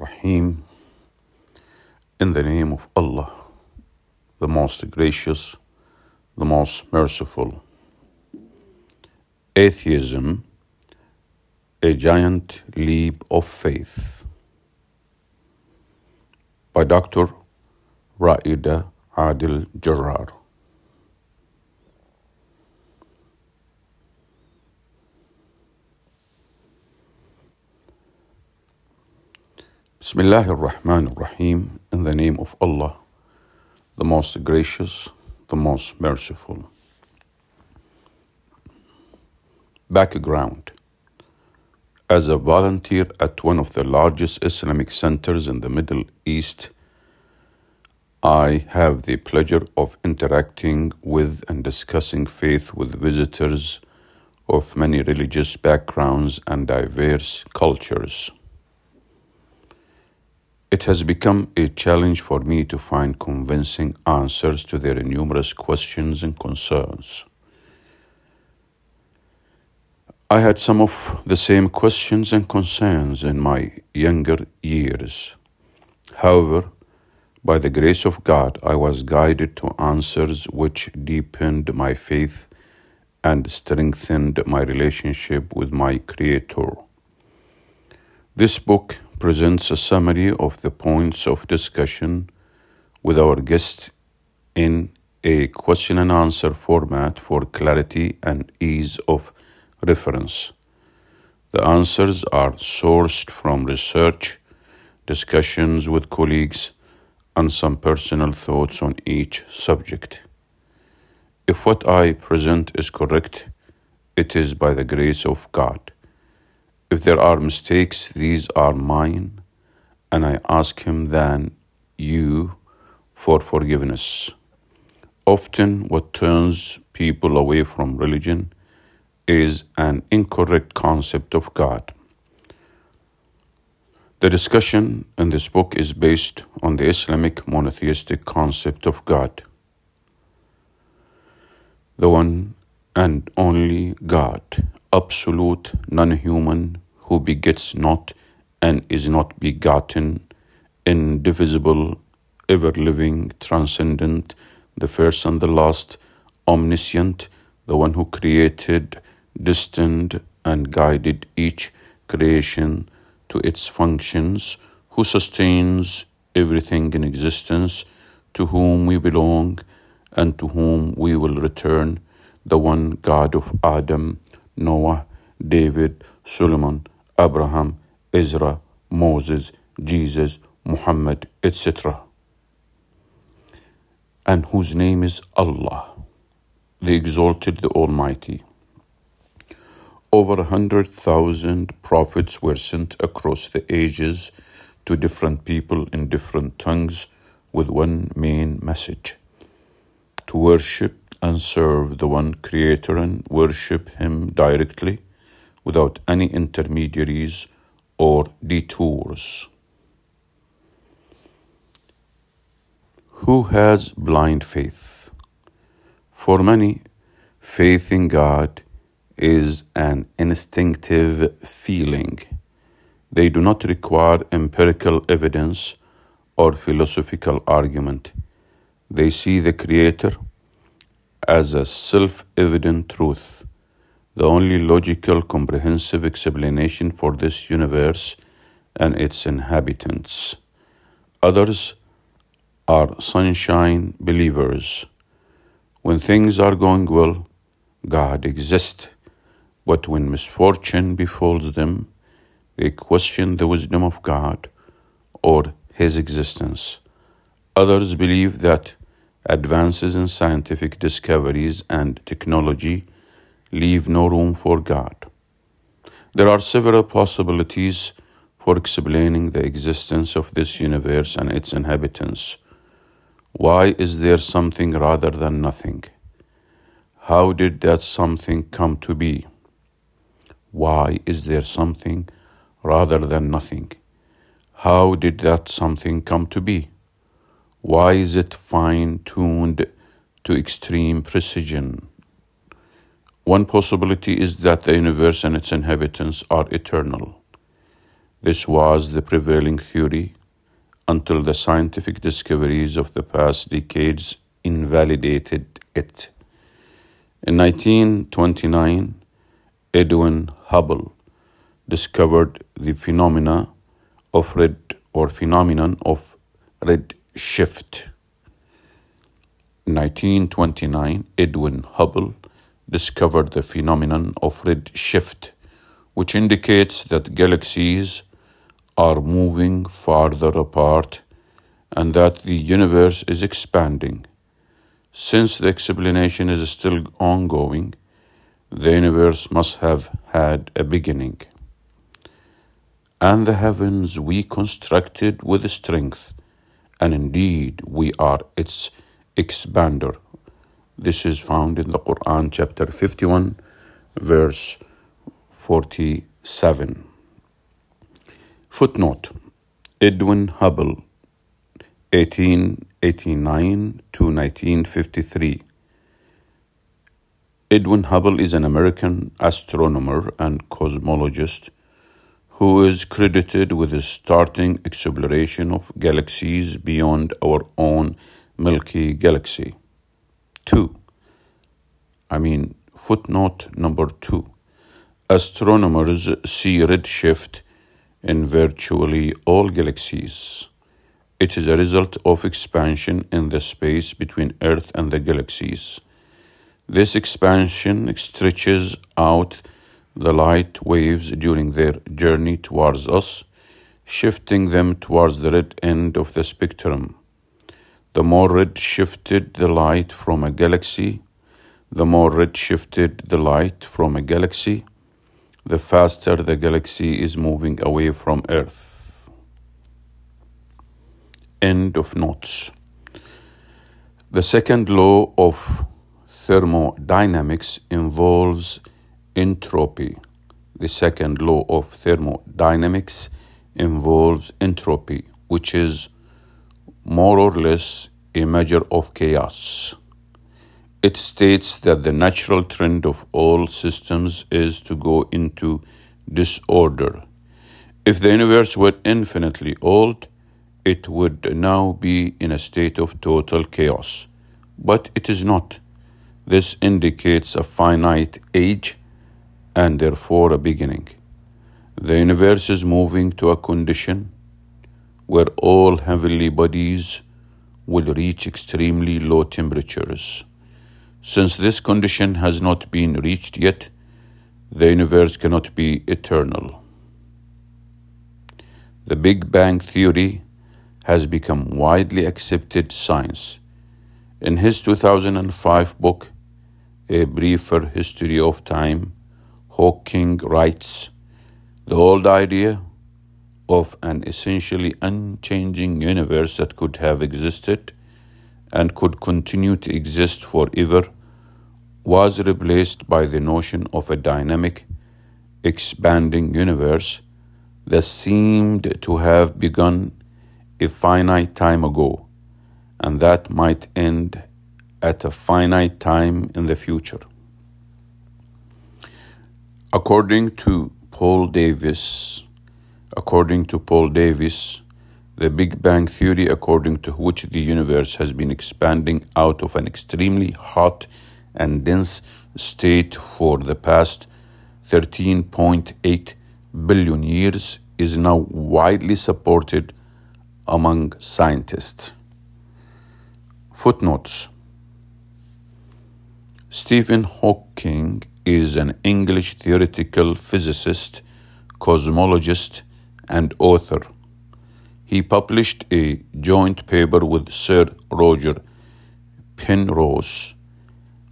Rahim. In the name of Allah, the most gracious, the most merciful. Atheism, a giant leap of faith. By Dr. Raida Adil Jarrar. Ar-Rahim, in the name of Allah, the most gracious, the most merciful. Background As a volunteer at one of the largest Islamic centers in the Middle East, I have the pleasure of interacting with and discussing faith with visitors of many religious backgrounds and diverse cultures. It has become a challenge for me to find convincing answers to their numerous questions and concerns. I had some of the same questions and concerns in my younger years. However, by the grace of God, I was guided to answers which deepened my faith and strengthened my relationship with my Creator. This book presents a summary of the points of discussion with our guest in a question and answer format for clarity and ease of reference. The answers are sourced from research, discussions with colleagues, and some personal thoughts on each subject. If what I present is correct, it is by the grace of God. If there are mistakes, these are mine, and I ask Him then you for forgiveness. Often, what turns people away from religion is an incorrect concept of God. The discussion in this book is based on the Islamic monotheistic concept of God, the one and only God, absolute, non human, who begets not and is not begotten, indivisible, ever living, transcendent, the first and the last, omniscient, the one who created, destined, and guided each creation to its functions, who sustains everything in existence, to whom we belong and to whom we will return, the one God of Adam, Noah, David, Solomon, Abraham, Ezra, Moses, Jesus, Muhammad, etc., and whose name is Allah, the Exalted, the Almighty. Over a hundred thousand prophets were sent across the ages to different people in different tongues with one main message to worship and serve the one Creator and worship Him directly without any intermediaries or detours. Who has blind faith? For many, faith in God is an instinctive feeling. They do not require empirical evidence or philosophical argument. They see the Creator as a self evident truth, the only logical, comprehensive explanation for this universe and its inhabitants. Others are sunshine believers. When things are going well, God exists, but when misfortune befalls them, they question the wisdom of God or His existence. Others believe that advances in scientific discoveries and technology leave no room for God. There are several possibilities for explaining the existence of this universe and its inhabitants. Why is there something rather than nothing? How did that something come to be? Why is there something rather than nothing? How did that something come to be? Why is it fine tuned to extreme precision? One possibility is that the universe and its inhabitants are eternal. This was the prevailing theory until the scientific discoveries of the past decades invalidated it. In 1929, Edwin Hubble discovered the phenomena of red or phenomenon of red shift. In 1929, Edwin Hubble discovered the phenomenon of red shift, which indicates that galaxies are moving farther apart and that the universe is expanding. Since the explanation is still ongoing, the universe must have had a beginning. And the heavens we constructed with strength, and indeed we are its expander. This is found in the Quran, chapter 51, verse 47. Footnote Edwin Hubble, 1889 to 1953. Edwin Hubble is an American astronomer and cosmologist who is credited with the starting exploration of galaxies beyond our own Milky Galaxy. 2. I mean, footnote number 2. Astronomers see redshift in virtually all galaxies. It is a result of expansion in the space between Earth and the galaxies. This expansion stretches out the light waves during their journey towards us, shifting them towards the red end of the spectrum. The more red shifted the light from a galaxy, the more red shifted the light from a galaxy, the faster the galaxy is moving away from Earth. End of notes. The second law of thermodynamics involves entropy. The second law of thermodynamics involves entropy, which is more or less a measure of chaos. It states that the natural trend of all systems is to go into disorder. If the universe were infinitely old, it would now be in a state of total chaos. But it is not. This indicates a finite age and therefore a beginning. The universe is moving to a condition where all heavenly bodies will reach extremely low temperatures. Since this condition has not been reached yet, the universe cannot be eternal. The Big Bang Theory has become widely accepted science. In his 2005 book, A Briefer History of Time, Hawking writes The old idea of an essentially unchanging universe that could have existed and could continue to exist forever was replaced by the notion of a dynamic, expanding universe that seemed to have begun a finite time ago and that might end at a finite time in the future. According to Paul Davies, according to Paul Davies, the Big Bang Theory, according to which the universe has been expanding out of an extremely hot and dense state for the past 13.8 billion years, is now widely supported among scientists. Footnotes Stephen Hawking is an English theoretical physicist, cosmologist, and author. He published a joint paper with Sir Roger Penrose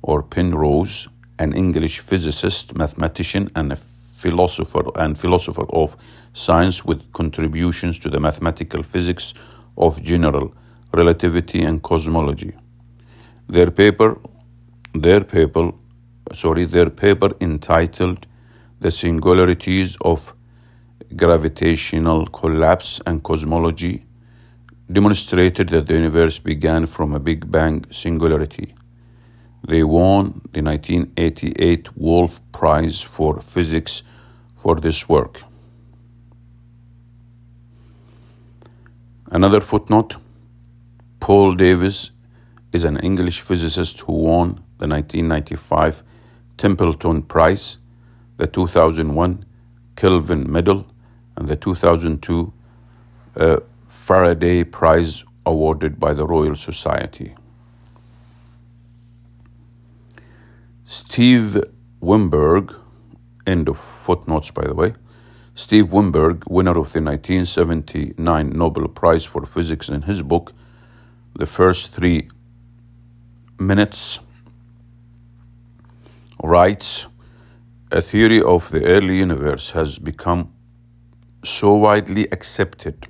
or Penrose, an English physicist, mathematician, and philosopher and philosopher of science with contributions to the mathematical physics of general relativity and cosmology. Their paper their paper sorry their paper entitled The Singularities of gravitational collapse and cosmology demonstrated that the universe began from a Big Bang singularity. They won the 1988 Wolf Prize for Physics for this work. Another footnote Paul Davies is an English physicist who won the 1995 Templeton Prize, the 2001 Kelvin Medal, and the 2002 uh, Faraday Prize awarded by the Royal Society. Steve Weinberg, end of footnotes by the way, Steve Weinberg, winner of the 1979 Nobel Prize for Physics, in his book, The First Three Minutes, writes A theory of the early universe has become so widely accepted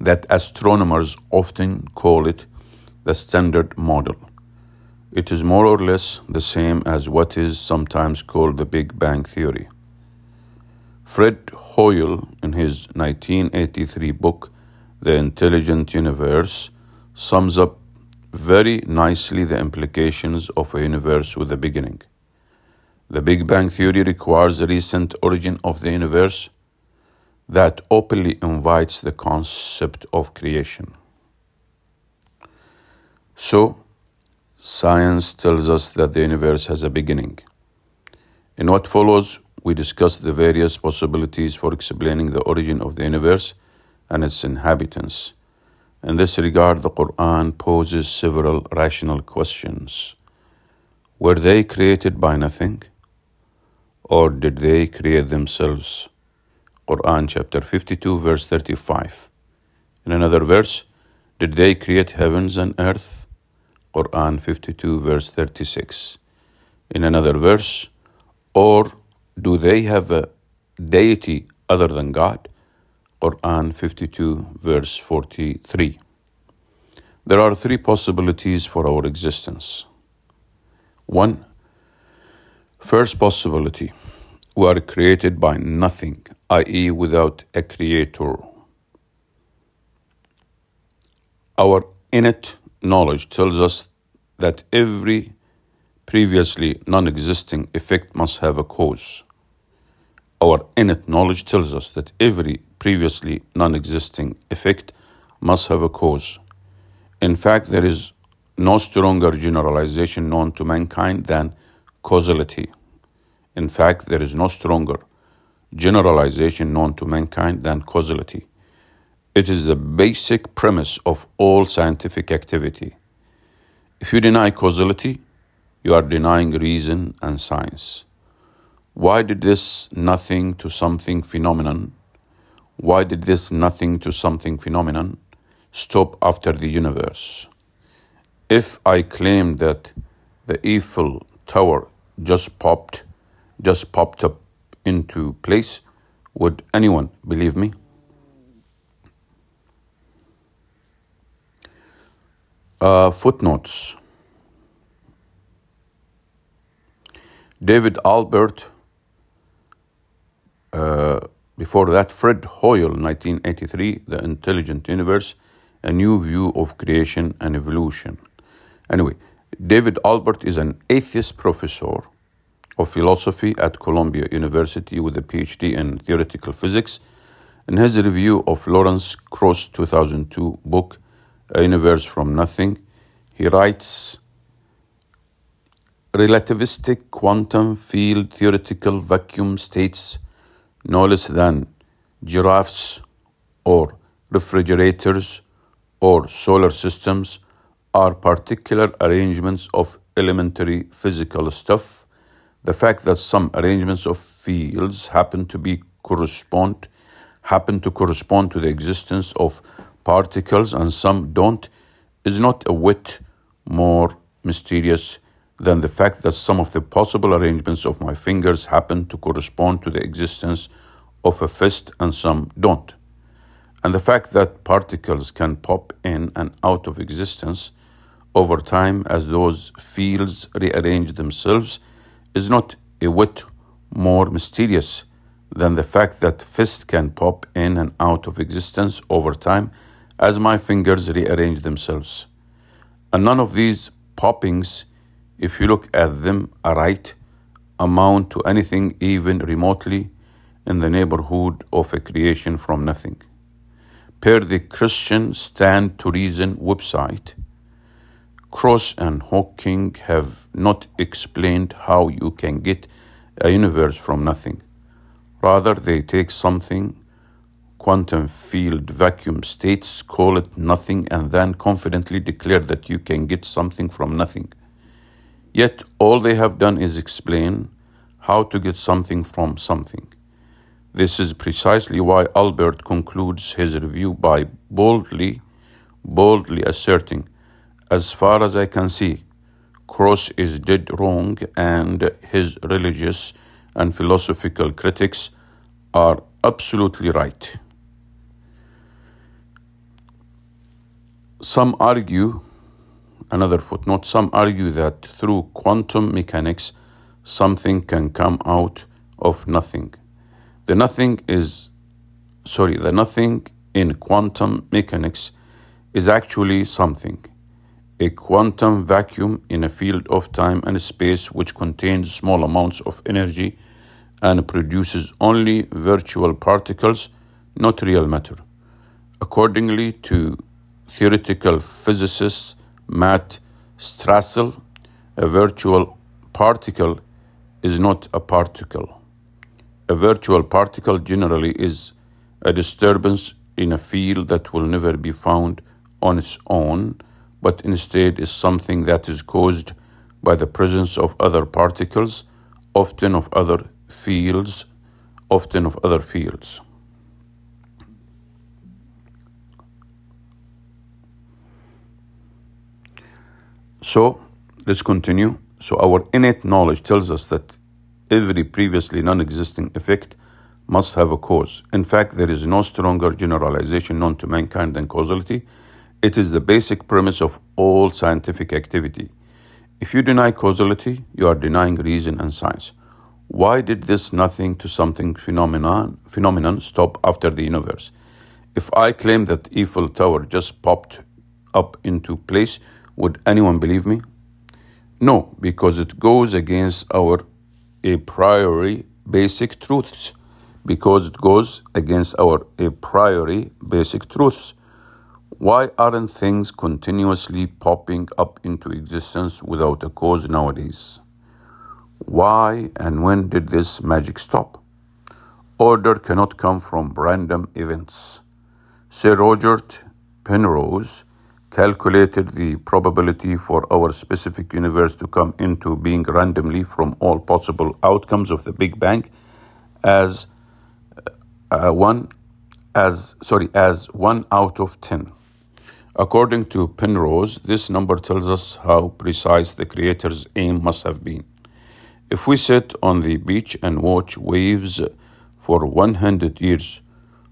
that astronomers often call it the standard model. It is more or less the same as what is sometimes called the Big Bang Theory. Fred Hoyle, in his 1983 book, The Intelligent Universe, sums up very nicely the implications of a universe with a beginning. The Big Bang Theory requires a recent origin of the universe that openly invites the concept of creation. So, science tells us that the universe has a beginning. In what follows, we discuss the various possibilities for explaining the origin of the universe and its inhabitants. In this regard, the Quran poses several rational questions. Were they created by nothing? Or did they create themselves? Quran chapter 52, verse 35. In another verse, did they create heavens and earth? Quran 52, verse 36. In another verse, or do they have a deity other than God? Quran 52, verse 43. There are three possibilities for our existence. One, first possibility, we are created by nothing, i.e., without a creator. Our innate knowledge tells us that every previously non existing effect must have a cause. Our innate knowledge tells us that every previously non existing effect must have a cause. In fact, there is no stronger generalization known to mankind than causality. In fact, there is no stronger generalization known to mankind than causality. It is the basic premise of all scientific activity. If you deny causality, you are denying reason and science. Why did this nothing to something phenomenon? Why did this nothing to something phenomenon stop after the universe? If I claim that the Eiffel Tower just popped, just popped up into place, would anyone believe me? Uh, footnotes. David Albert, uh, before that, Fred Hoyle, 1983, The Intelligent Universe, A New View of Creation and Evolution. Anyway, David Albert is an atheist professor of philosophy at Columbia University with a PhD in theoretical physics. In his review of Lawrence Krauss' 2002 book, A Universe from Nothing, he writes relativistic quantum field theoretical vacuum states no less than giraffes or refrigerators or solar systems are particular arrangements of elementary physical stuff. The fact that some arrangements of fields happen to be correspond happen to correspond to the existence of particles and some don't is not a whit more mysterious than the fact that some of the possible arrangements of my fingers happen to correspond to the existence of a fist and some don't. And the fact that particles can pop in and out of existence over time as those fields rearrange themselves is not a whit more mysterious than the fact that fists can pop in and out of existence over time as my fingers rearrange themselves. And none of these poppings if you look at them aright, amount to anything even remotely in the neighborhood of a creation from nothing. Per the Christian Stand to Reason website, Krauss and Hawking have not explained how you can get a universe from nothing. Rather, they take something, quantum field vacuum states, call it nothing, and then confidently declare that you can get something from nothing. Yet, all they have done is explain how to get something from something. This is precisely why Albert concludes his review by boldly, boldly asserting, as far as I can see, Krauss is dead wrong, and his religious and philosophical critics are absolutely right. Some argue, another footnote, some argue that through quantum mechanics, something can come out of nothing. The nothing is, sorry, the nothing in quantum mechanics is actually something a quantum vacuum in a field of time and space which contains small amounts of energy and produces only virtual particles, not real matter. Accordingly to theoretical physicist Matt Strassler, a virtual particle is not a particle. A virtual particle generally is a disturbance in a field that will never be found on its own but instead is something that is caused by the presence of other particles, often of other fields, often of other fields. So let's continue. So our innate knowledge tells us that every previously non-existing effect must have a cause. In fact, there is no stronger generalization known to mankind than causality it is the basic premise of all scientific activity. If you deny causality, you are denying reason and science. Why did this nothing to something phenomenon, phenomenon stop after the universe? If I claim that Eiffel Tower just popped up into place, would anyone believe me? No, because it goes against our a priori basic truths. Because it goes against our a priori basic truths. Why aren't things continuously popping up into existence without a cause nowadays? Why and when did this magic stop? Order cannot come from random events. Sir Roger Penrose calculated the probability for our specific universe to come into being randomly from all possible outcomes of the Big Bang as uh, one as sorry as one out of ten. According to Penrose, this number tells us how precise the Creator's aim must have been. If we sit on the beach and watch waves for 100 years,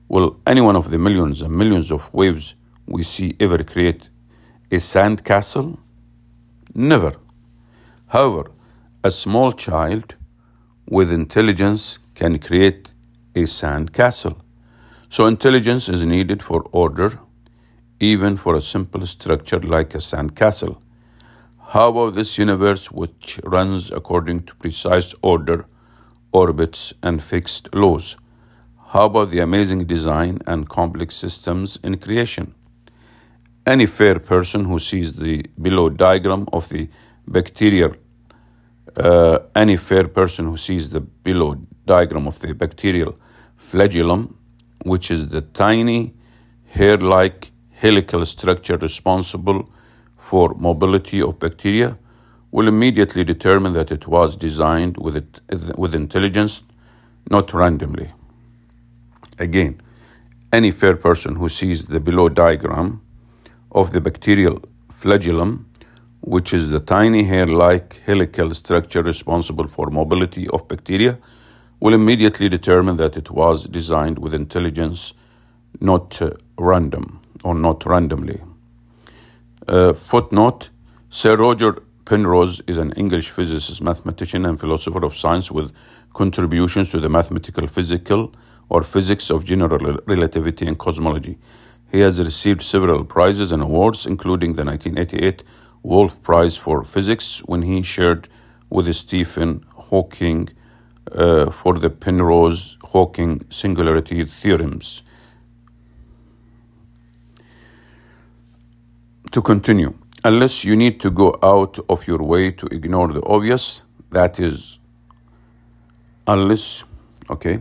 will any one of the millions and millions of waves we see ever create a sand castle? Never. However, a small child with intelligence can create a sand castle. So intelligence is needed for order even for a simple structure like a sandcastle. How about this universe which runs according to precise order, orbits, and fixed laws? How about the amazing design and complex systems in creation? Any fair person who sees the below diagram of the bacterial, uh, any fair person who sees the below diagram of the bacterial flagellum, which is the tiny hair-like helical structure responsible for mobility of bacteria will immediately determine that it was designed with, it, with intelligence, not randomly. Again, any fair person who sees the below diagram of the bacterial flagellum, which is the tiny hair-like helical structure responsible for mobility of bacteria, will immediately determine that it was designed with intelligence, not uh, random or not randomly. Uh, footnote Sir Roger Penrose is an English physicist, mathematician, and philosopher of science with contributions to the mathematical physical or physics of general relativity and cosmology. He has received several prizes and awards, including the 1988 Wolf Prize for Physics when he shared with Stephen Hawking uh, for the Penrose Hawking singularity theorems. To continue, unless you need to go out of your way to ignore the obvious, that is, unless, okay,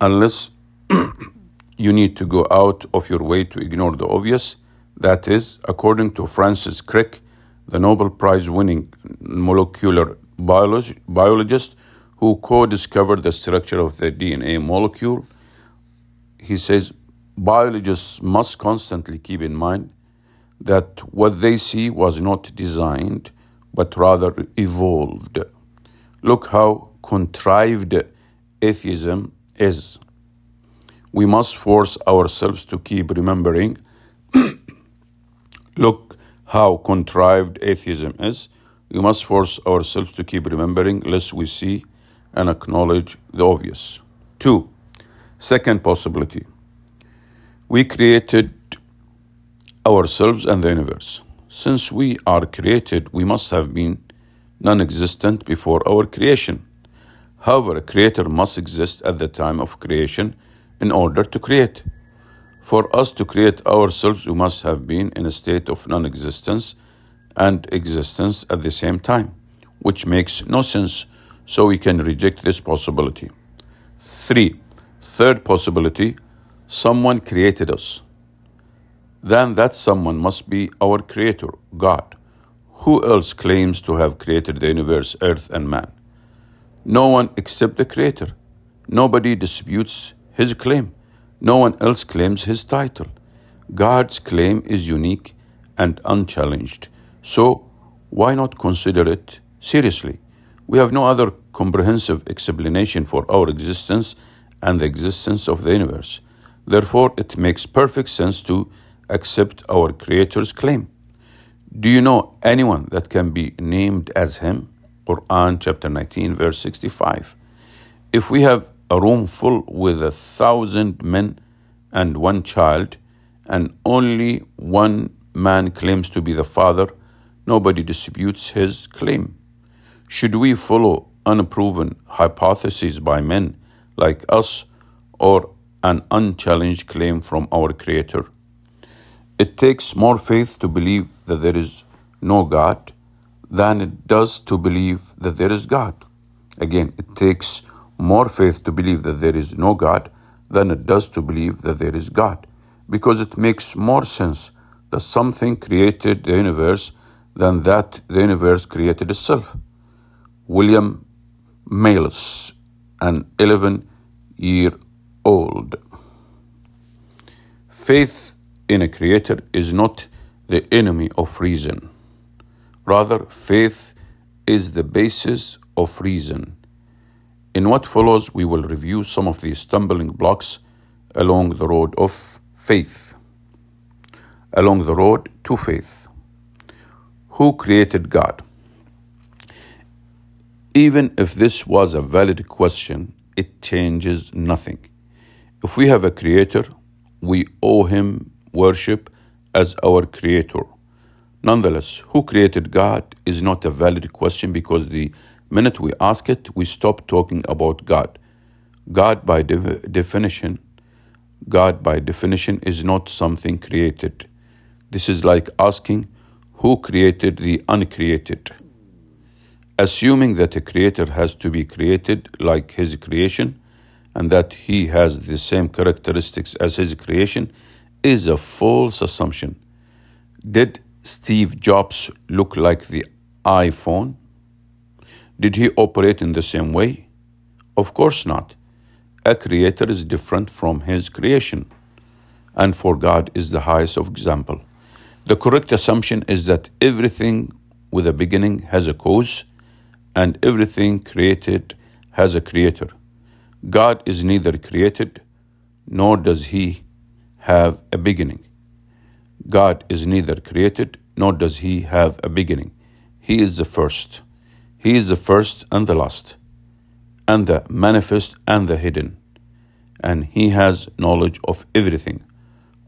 unless you need to go out of your way to ignore the obvious, that is, according to Francis Crick, the Nobel Prize winning molecular biolog- biologist who co discovered the structure of the DNA molecule, he says biologists must constantly keep in mind that what they see was not designed but rather evolved. Look how contrived atheism is. We must force ourselves to keep remembering. Look how contrived atheism is. We must force ourselves to keep remembering lest we see and acknowledge the obvious. Two, second possibility. We created ourselves and the universe. Since we are created, we must have been non existent before our creation. However, a creator must exist at the time of creation in order to create. For us to create ourselves, we must have been in a state of non existence and existence at the same time, which makes no sense, so we can reject this possibility. Three, third possibility someone created us then that someone must be our Creator, God. Who else claims to have created the universe, earth, and man? No one except the Creator. Nobody disputes his claim. No one else claims his title. God's claim is unique and unchallenged. So, why not consider it seriously? We have no other comprehensive explanation for our existence and the existence of the universe. Therefore, it makes perfect sense to accept our Creator's claim. Do you know anyone that can be named as him? Quran chapter 19, verse 65. If we have a room full with a thousand men and one child, and only one man claims to be the father, nobody disputes his claim. Should we follow unproven hypotheses by men like us or an unchallenged claim from our Creator? It takes more faith to believe that there is no God than it does to believe that there is God. Again, it takes more faith to believe that there is no God than it does to believe that there is God, because it makes more sense that something created the universe than that the universe created itself. William Malus, an 11 year old. Faith in a creator is not the enemy of reason. Rather, faith is the basis of reason. In what follows, we will review some of the stumbling blocks along the road of faith. Along the road to faith. Who created God? Even if this was a valid question, it changes nothing. If we have a creator, we owe him worship as our creator. Nonetheless, who created God is not a valid question because the minute we ask it, we stop talking about God. God, by de- definition, God, by definition, is not something created. This is like asking who created the uncreated. Assuming that a creator has to be created like his creation and that he has the same characteristics as his creation is a false assumption. Did Steve Jobs look like the iPhone? Did he operate in the same way? Of course not. A creator is different from his creation, and for God is the highest of example. The correct assumption is that everything with a beginning has a cause, and everything created has a creator. God is neither created nor does he have a beginning. God is neither created nor does he have a beginning. He is the first. He is the first and the last, and the manifest and the hidden. And he has knowledge of everything.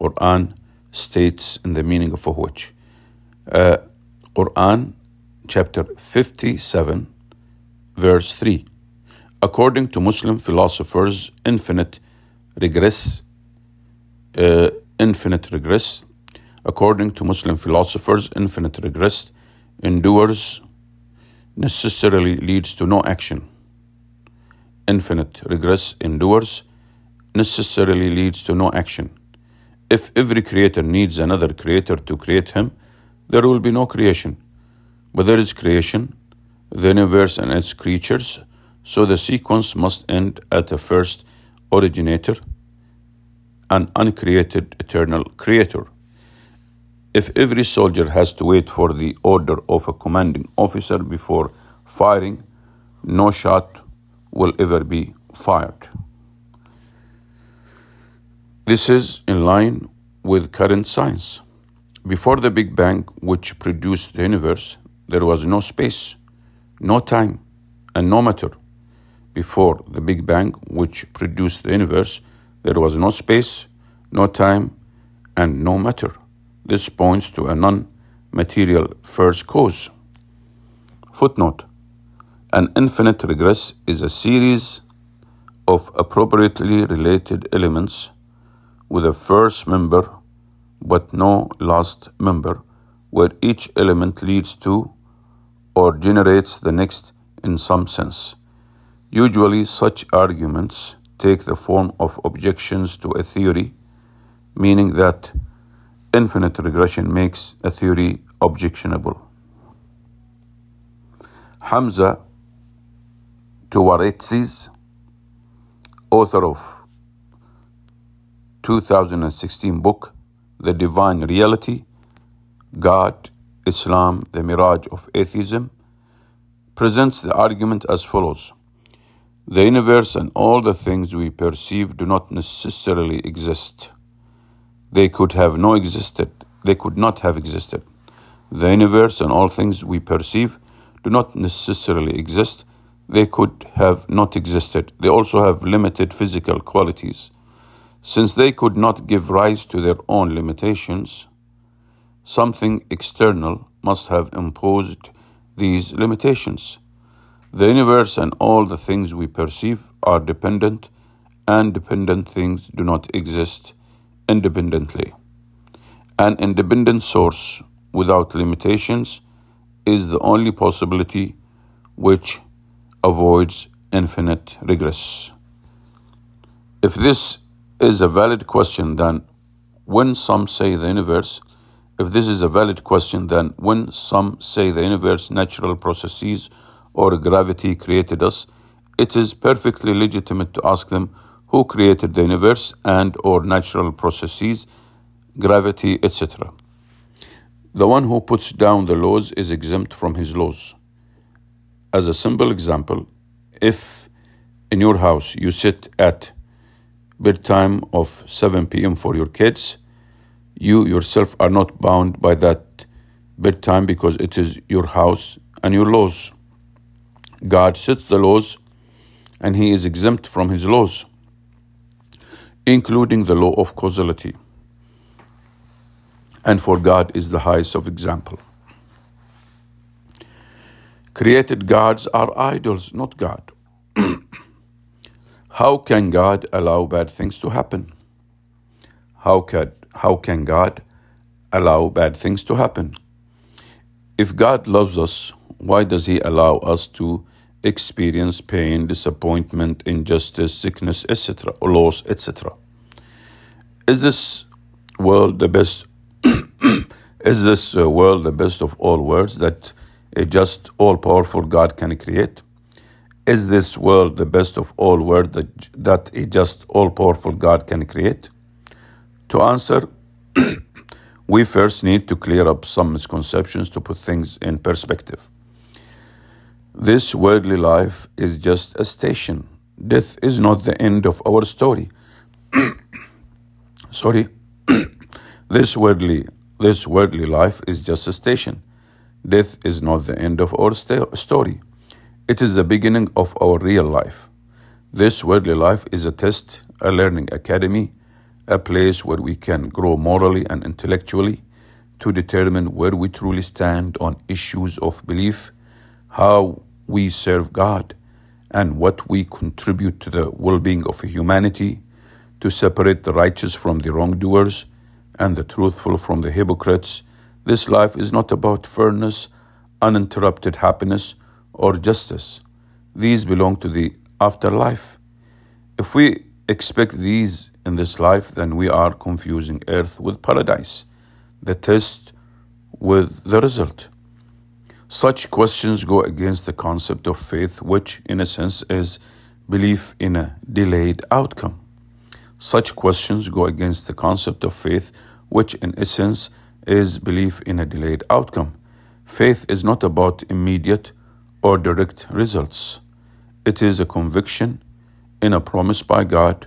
Quran states in the meaning of which. Uh, Quran chapter 57 verse 3. According to Muslim philosophers, infinite regress uh, infinite regress, According to Muslim philosophers, infinite regress endures necessarily leads to no action. Infinite regress endures necessarily leads to no action. If every creator needs another creator to create him, there will be no creation. But there is creation, the universe and its creatures, so the sequence must end at a first originator, an uncreated eternal creator. If every soldier has to wait for the order of a commanding officer before firing, no shot will ever be fired. This is in line with current science. Before the Big Bang, which produced the universe, there was no space, no time, and no matter. Before the Big Bang, which produced the universe, there was no space, no time, and no matter. This points to a non material first cause. Footnote An infinite regress is a series of appropriately related elements with a first member but no last member, where each element leads to or generates the next in some sense. Usually, such arguments take the form of objections to a theory, meaning that infinite regression makes a theory objectionable. Hamza Tzortzis, author of 2016 book, The Divine Reality, God, Islam, the Mirage of Atheism, presents the argument as follows. The universe and all the things we perceive do not necessarily exist. They could have no existed. They could not have existed. The universe and all things we perceive do not necessarily exist. They could have not existed. They also have limited physical qualities. Since they could not give rise to their own limitations, something external must have imposed these limitations. The universe and all the things we perceive are dependent, and dependent things do not exist independently. An independent source without limitations is the only possibility which avoids infinite regress. If this is a valid question, then when some say the universe, if this is a valid question, then when some say the universe, natural processes, or gravity created us, it is perfectly legitimate to ask them who created the universe and or natural processes, gravity, etc. The one who puts down the laws is exempt from his laws. As a simple example, if in your house you sit at bedtime of 7 p.m. for your kids, you yourself are not bound by that bedtime because it is your house and your laws. God sets the laws and he is exempt from his laws, including the law of causality. And for God is the highest of example. Created gods are idols, not God. How can God allow bad things to happen? How can, how can God allow bad things to happen? If God loves us, why does He allow us to experience pain, disappointment, injustice, sickness, etc., or loss, etc.? Is this world the best? is this uh, world the best of all worlds that a just, all powerful God can create? Is this world the best of all worlds that, that a just all powerful God can create? To answer, we first need to clear up some misconceptions to put things in perspective. This worldly life is just a station. Death is not the end of our story. Sorry. this worldly this worldly life is just a station. Death is not the end of our st- story. It is the beginning of our real life. This worldly life is a test, a learning academy, a place where we can grow morally and intellectually to determine where we truly stand on issues of belief, how we serve God, and what we contribute to the well being of humanity, to separate the righteous from the wrongdoers, and the truthful from the hypocrites. This life is not about fairness, uninterrupted happiness, or justice. These belong to the afterlife. If we expect these in this life, then we are confusing earth with paradise, the test with the result. Such questions go against the concept of faith, which, in a sense, is belief in a delayed outcome. Such questions go against the concept of faith, which, in essence, is belief in a delayed outcome. Faith is not about immediate or direct results. It is a conviction in a promise by God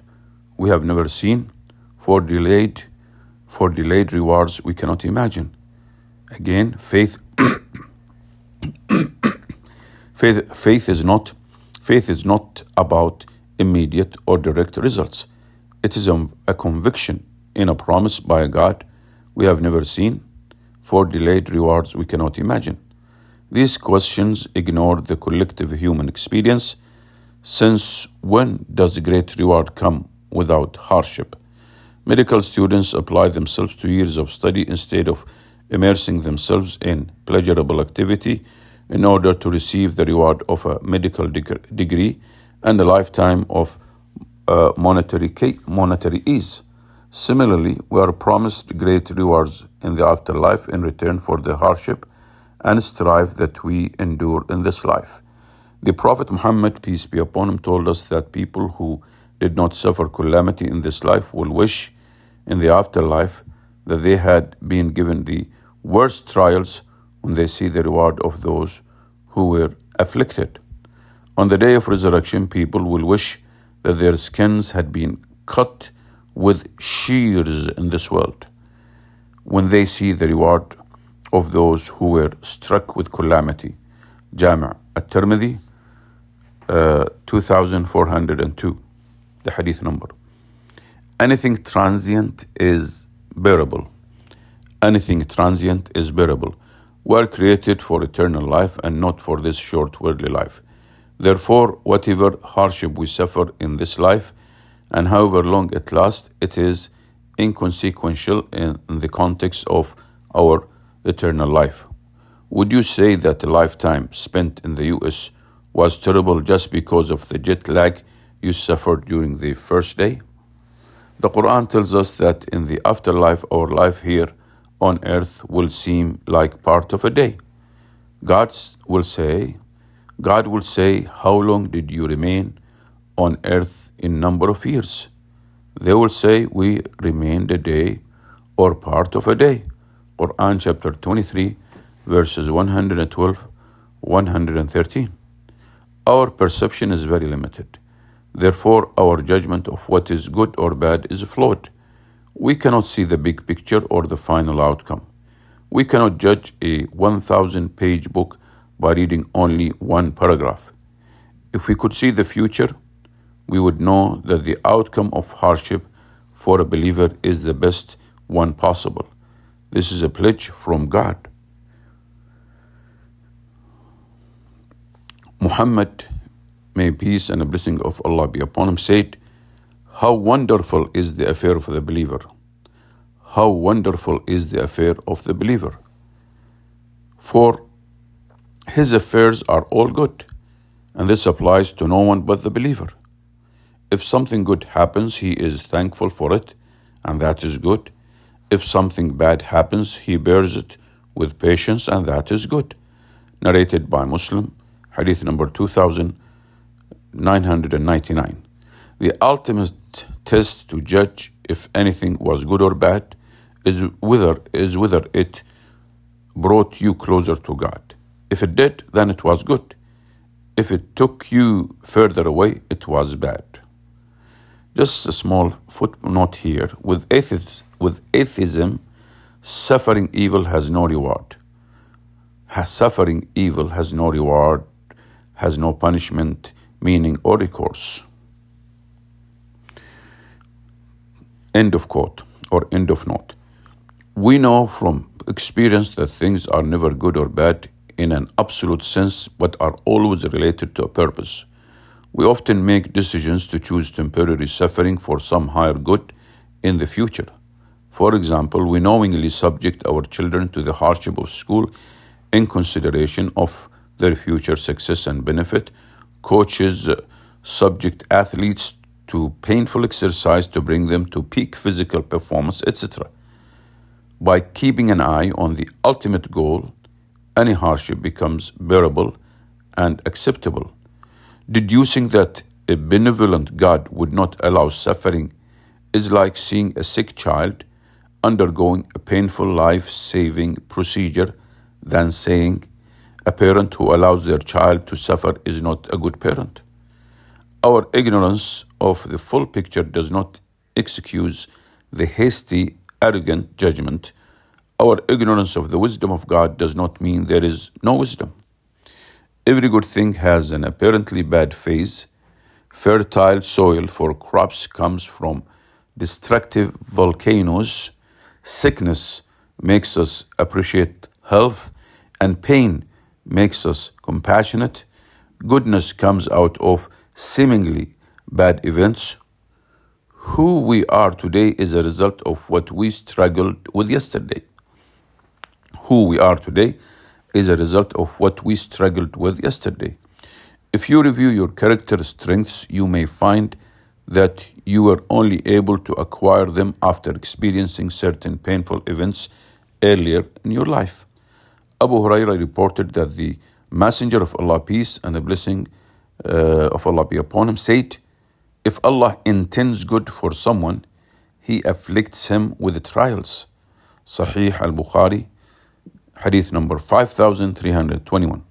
we have never seen for delayed for delayed rewards we cannot imagine. Again, faith faith faith is not faith is not about immediate or direct results. It is a, a conviction in a promise by God we have never seen for delayed rewards we cannot imagine. These questions ignore the collective human experience since when does great reward come without hardship? Medical students apply themselves to years of study instead of immersing themselves in pleasurable activity in order to receive the reward of a medical deg- degree and a lifetime of uh, monetary, monetary ease. Similarly, we are promised great rewards in the afterlife in return for the hardship and strife that we endure in this life. The Prophet Muhammad, peace be upon him, told us that people who did not suffer calamity in this life will wish in the afterlife that they had been given the worst trials when they see the reward of those who were afflicted. On the day of resurrection, people will wish that their skins had been cut with shears in this world when they see the reward of those who were struck with calamity. Jami' at-Tirmidhi uh, 2402 the hadith number anything transient is bearable anything transient is bearable. We are created for eternal life and not for this short worldly life. Therefore whatever hardship we suffer in this life and however long it lasts it is inconsequential in, the context of our eternal life. Would you say that a lifetime spent in the US was terrible just because of the jet lag you suffered during the first day? The Quran tells us that in the afterlife, our life here on earth will seem like part of a day. God will say, God will say, How long did you remain on earth in number of years? They will say, We remained a day or part of a day. Quran chapter 23, verses 112 113. Our perception is very limited. Therefore, our judgment of what is good or bad is flawed. We cannot see the big picture or the final outcome. We cannot judge a 1,000 page book by reading only one paragraph. If we could see the future, we would know that the outcome of hardship for a believer is the best one possible. This is a pledge from God. Muhammad, may peace and a blessing of Allah be upon him, said, How wonderful is the affair of the believer! How wonderful is the affair of the believer! For his affairs are all good, and this applies to no one but the believer. If something good happens, he is thankful for it, and that is good. If something bad happens, he bears it with patience, and that is good. Narrated by Muslim hadith number 2999. The ultimate test to judge if anything was good or bad is whether, is whether it brought you closer to God. If it did, then it was good. If it took you further away, it was bad. Just a small footnote here. With, atheism, with atheism, suffering evil has no reward. Suffering evil has no reward has no punishment, meaning, or recourse. End of quote or end of note. We know from experience that things are never good or bad in an absolute sense, but are always related to a purpose. We often make decisions to choose temporary suffering for some higher good in the future. For example, we knowingly subject our children to the hardship of school in consideration of their future success and benefit. Coaches uh, subject athletes to painful exercise to bring them to peak physical performance, etc. By keeping an eye on the ultimate goal, any hardship becomes bearable and acceptable. Deducing that a benevolent God would not allow suffering is like seeing a sick child undergoing a painful life saving procedure than saying a parent who allows their child to suffer is not a good parent. Our ignorance of the full picture does not excuse the hasty, arrogant judgment. Our ignorance of the wisdom of God does not mean there is no wisdom. Every good thing has an apparently bad phase. Fertile soil for crops comes from destructive volcanoes Sickness makes us appreciate health, and pain makes us compassionate. Goodness comes out of seemingly bad events. Who we are today is a result of what we struggled with yesterday. Who we are today is a result of what we struggled with yesterday. If you review your character strengths, you may find that you were only able to acquire them after experiencing certain painful events earlier in your life. Abu Huraira reported that the Messenger of Allah, peace and the blessing uh, of Allah be upon him, said, If Allah intends good for someone, He afflicts him with trials. Sahih al Bukhari, hadith number 5321.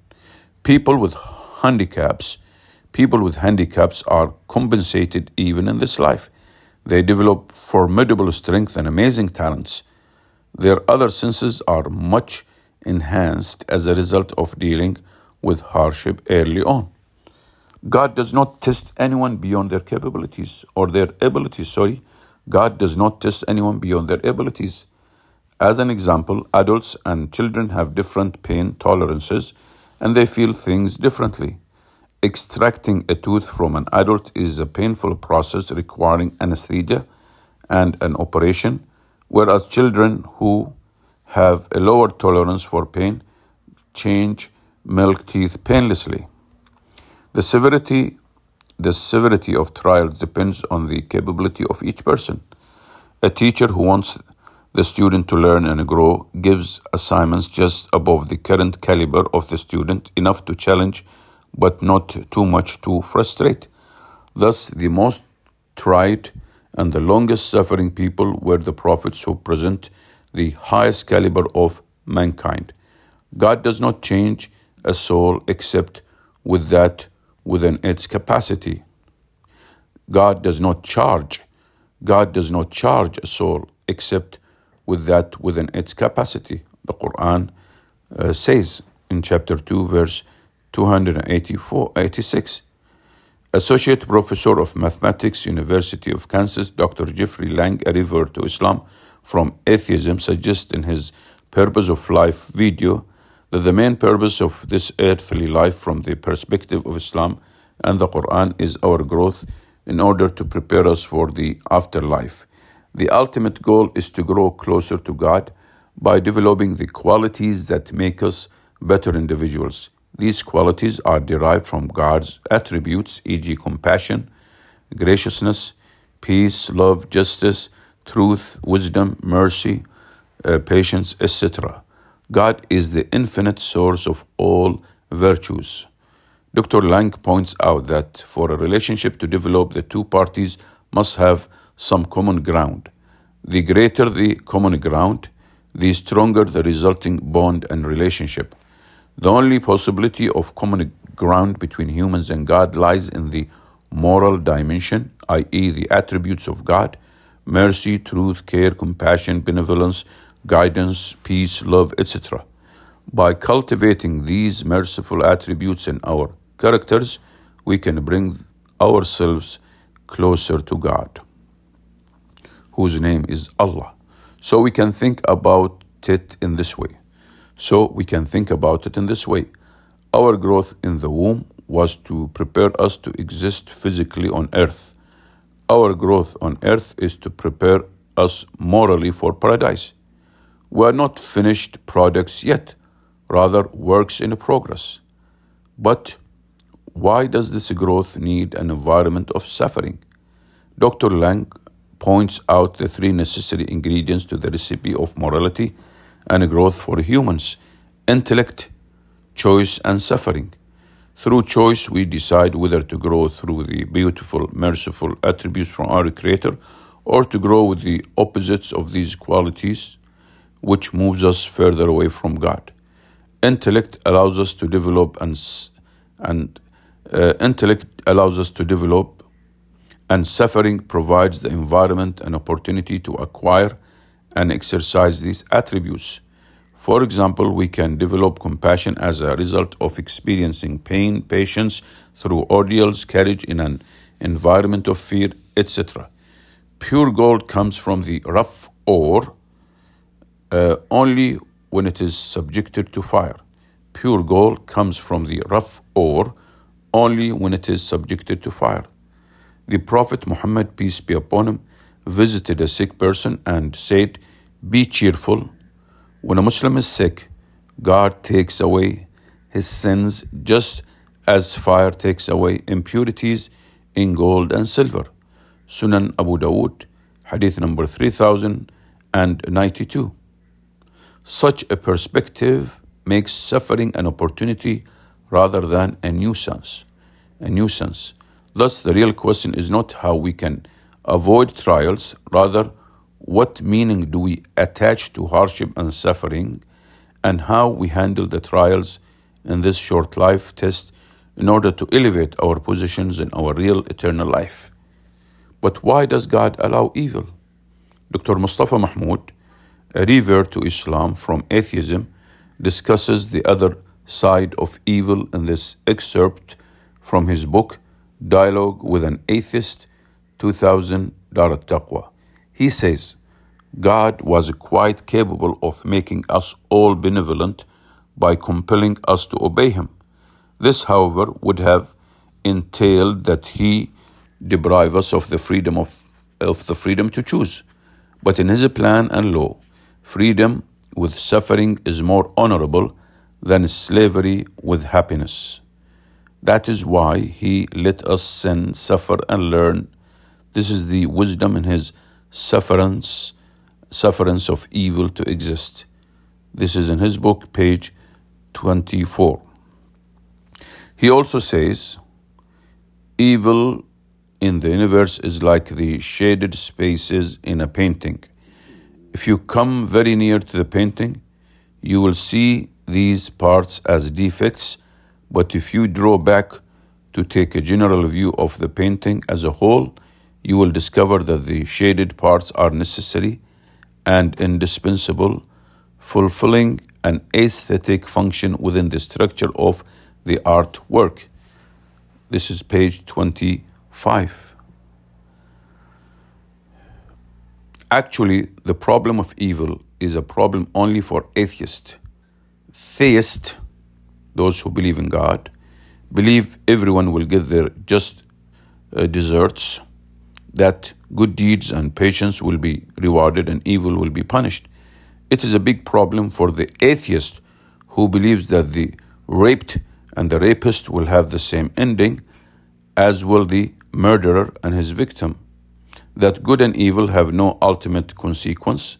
People with handicaps People with handicaps are compensated even in this life. They develop formidable strength and amazing talents. Their other senses are much enhanced as a result of dealing with hardship early on. God does not test anyone beyond their capabilities or their abilities, sorry. God does not test anyone beyond their abilities. As an example, adults and children have different pain tolerances and they feel things differently. Extracting a tooth from an adult is a painful process requiring anesthesia and an operation, whereas children who have a lower tolerance for pain change milk teeth painlessly. The severity the severity of trials depends on the capability of each person. A teacher who wants the student to learn and grow gives assignments just above the current caliber of the student, enough to challenge but not too much to frustrate. Thus, the most tried and the longest suffering people were the prophets who present the highest caliber of mankind. God does not change a soul except with that within its capacity. God does not charge. God does not charge a soul except with that within its capacity. The Quran uh, says in chapter 2, verse 286. Associate Professor of Mathematics, University of Kansas, Dr. Jeffrey Lang, a revert to Islam from atheism, suggests in his Purpose of Life video that the main purpose of this earthly life from the perspective of Islam and the Quran is our growth in order to prepare us for the afterlife. The ultimate goal is to grow closer to God by developing the qualities that make us better individuals. These qualities are derived from God's attributes, e.g., compassion, graciousness, peace, love, justice, truth, wisdom, mercy, uh, patience, etc. God is the infinite source of all virtues. Dr. Lang points out that for a relationship to develop, the two parties must have some common ground. The greater the common ground, the stronger the resulting bond and relationship. The only possibility of common ground between humans and God lies in the moral dimension, i.e., the attributes of God mercy, truth, care, compassion, benevolence, guidance, peace, love, etc. By cultivating these merciful attributes in our characters, we can bring ourselves closer to God, whose name is Allah. So we can think about it in this way. So we can think about it in this way. Our growth in the womb was to prepare us to exist physically on earth. Our growth on earth is to prepare us morally for paradise. We are not finished products yet, rather, works in progress. But why does this growth need an environment of suffering? Dr. Lang points out the three necessary ingredients to the recipe of morality and growth for humans intellect, choice, and suffering. Through choice, we decide whether to grow through the beautiful, merciful attributes from our Creator or to grow with the opposites of these qualities, which moves us further away from God. Intellect allows us to develop and, and uh, intellect allows us to develop and suffering provides the environment and opportunity to acquire and exercise these attributes. For example, we can develop compassion as a result of experiencing pain, patience through ordeals, courage in an environment of fear, etc. Pure gold comes from the rough ore uh, only when it is subjected to fire. Pure gold comes from the rough ore only when it is subjected to fire. The Prophet Muhammad, peace be upon him, visited a sick person and said, Be cheerful. When a Muslim is sick, God takes away his sins just as fire takes away impurities in gold and silver. Sunan Abu Dawood, hadith number 3092. Such a perspective makes suffering an opportunity rather than a nuisance. A nuisance. Thus, the real question is not how we can avoid trials, rather, what meaning do we attach to hardship and suffering, and how we handle the trials in this short life test in order to elevate our positions in our real eternal life. But why does God allow evil? Dr. Mustafa Mahmoud, a revert to Islam from atheism, discusses the other side of evil in this excerpt from his book Dialogue with an Atheist, 2000 Dar Taqwa. He says, God was quite capable of making us all benevolent by compelling us to obey Him. This, however, would have entailed that He deprive us of the freedom of, of the freedom to choose. But in His plan and law, freedom with suffering is more honorable than slavery with happiness. That is why He let us sin, suffer, and learn. This is the wisdom in His sufferance, sufferance of evil to exist. This is in His book, page 24. He also says, Evil in the universe is like the shaded spaces in a painting. If you come very near to the painting, you will see these parts as defects but if you draw back to take a general view of the painting as a whole, you will discover that the shaded parts are necessary and indispensable, fulfilling an aesthetic function within the structure of the artwork. This is page 25. Actually, the problem of evil is a problem only for atheists. Theists those who believe in God, believe everyone will get their just uh, deserts, that good deeds and patience will be rewarded and evil will be punished. It is a big problem for the atheist who believes that the raped and the rapist will have the same ending, as will the murderer and his victim, that good and evil have no ultimate consequence,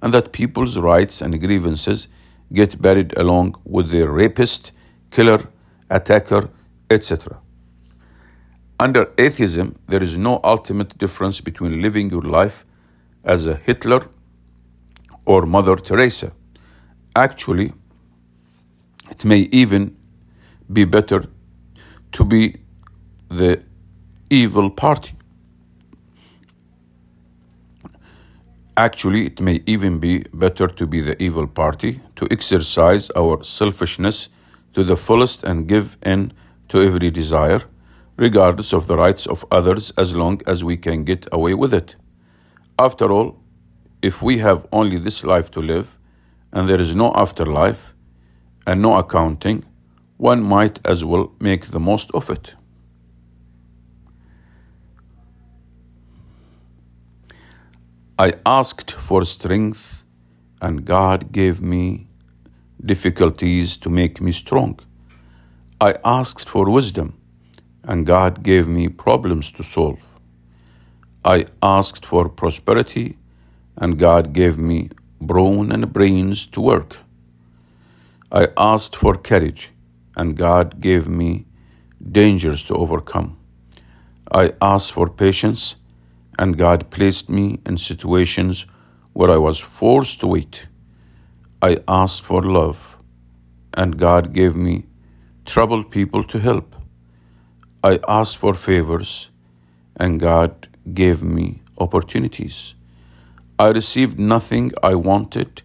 and that people's rights and grievances get buried along with their rapist, killer, attacker, etc. Under atheism, there is no ultimate difference between living your life as a Hitler or Mother Teresa. Actually, it may even be better to be the evil party. Actually, it may even be better to be the evil party, to exercise our selfishness to the fullest and give in to every desire, regardless of the rights of others, as long as we can get away with it. After all, if we have only this life to live, and there is no afterlife, and no accounting, one might as well make the most of it. I asked for strength, and God gave me difficulties to make me strong. I asked for wisdom, and God gave me problems to solve. I asked for prosperity, and God gave me brawn and brains to work. I asked for courage, and God gave me dangers to overcome. I asked for patience, and God placed me in situations where I was forced to wait. I asked for love, and God gave me troubled people to help. I asked for favors, and God gave me opportunities. I received nothing I wanted,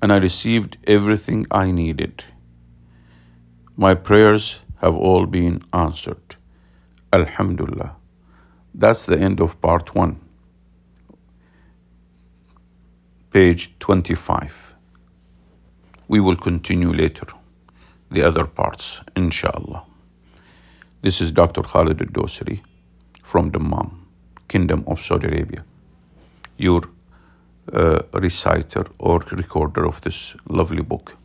and I received everything I needed. My prayers have all been answered. Alhamdulillah. That's the end of part one. Page 25. We will continue later the other parts, inshallah. This is Dr. Khalid al Dosri from Dammam, Kingdom of Saudi Arabia, your uh, reciter or recorder of this lovely book.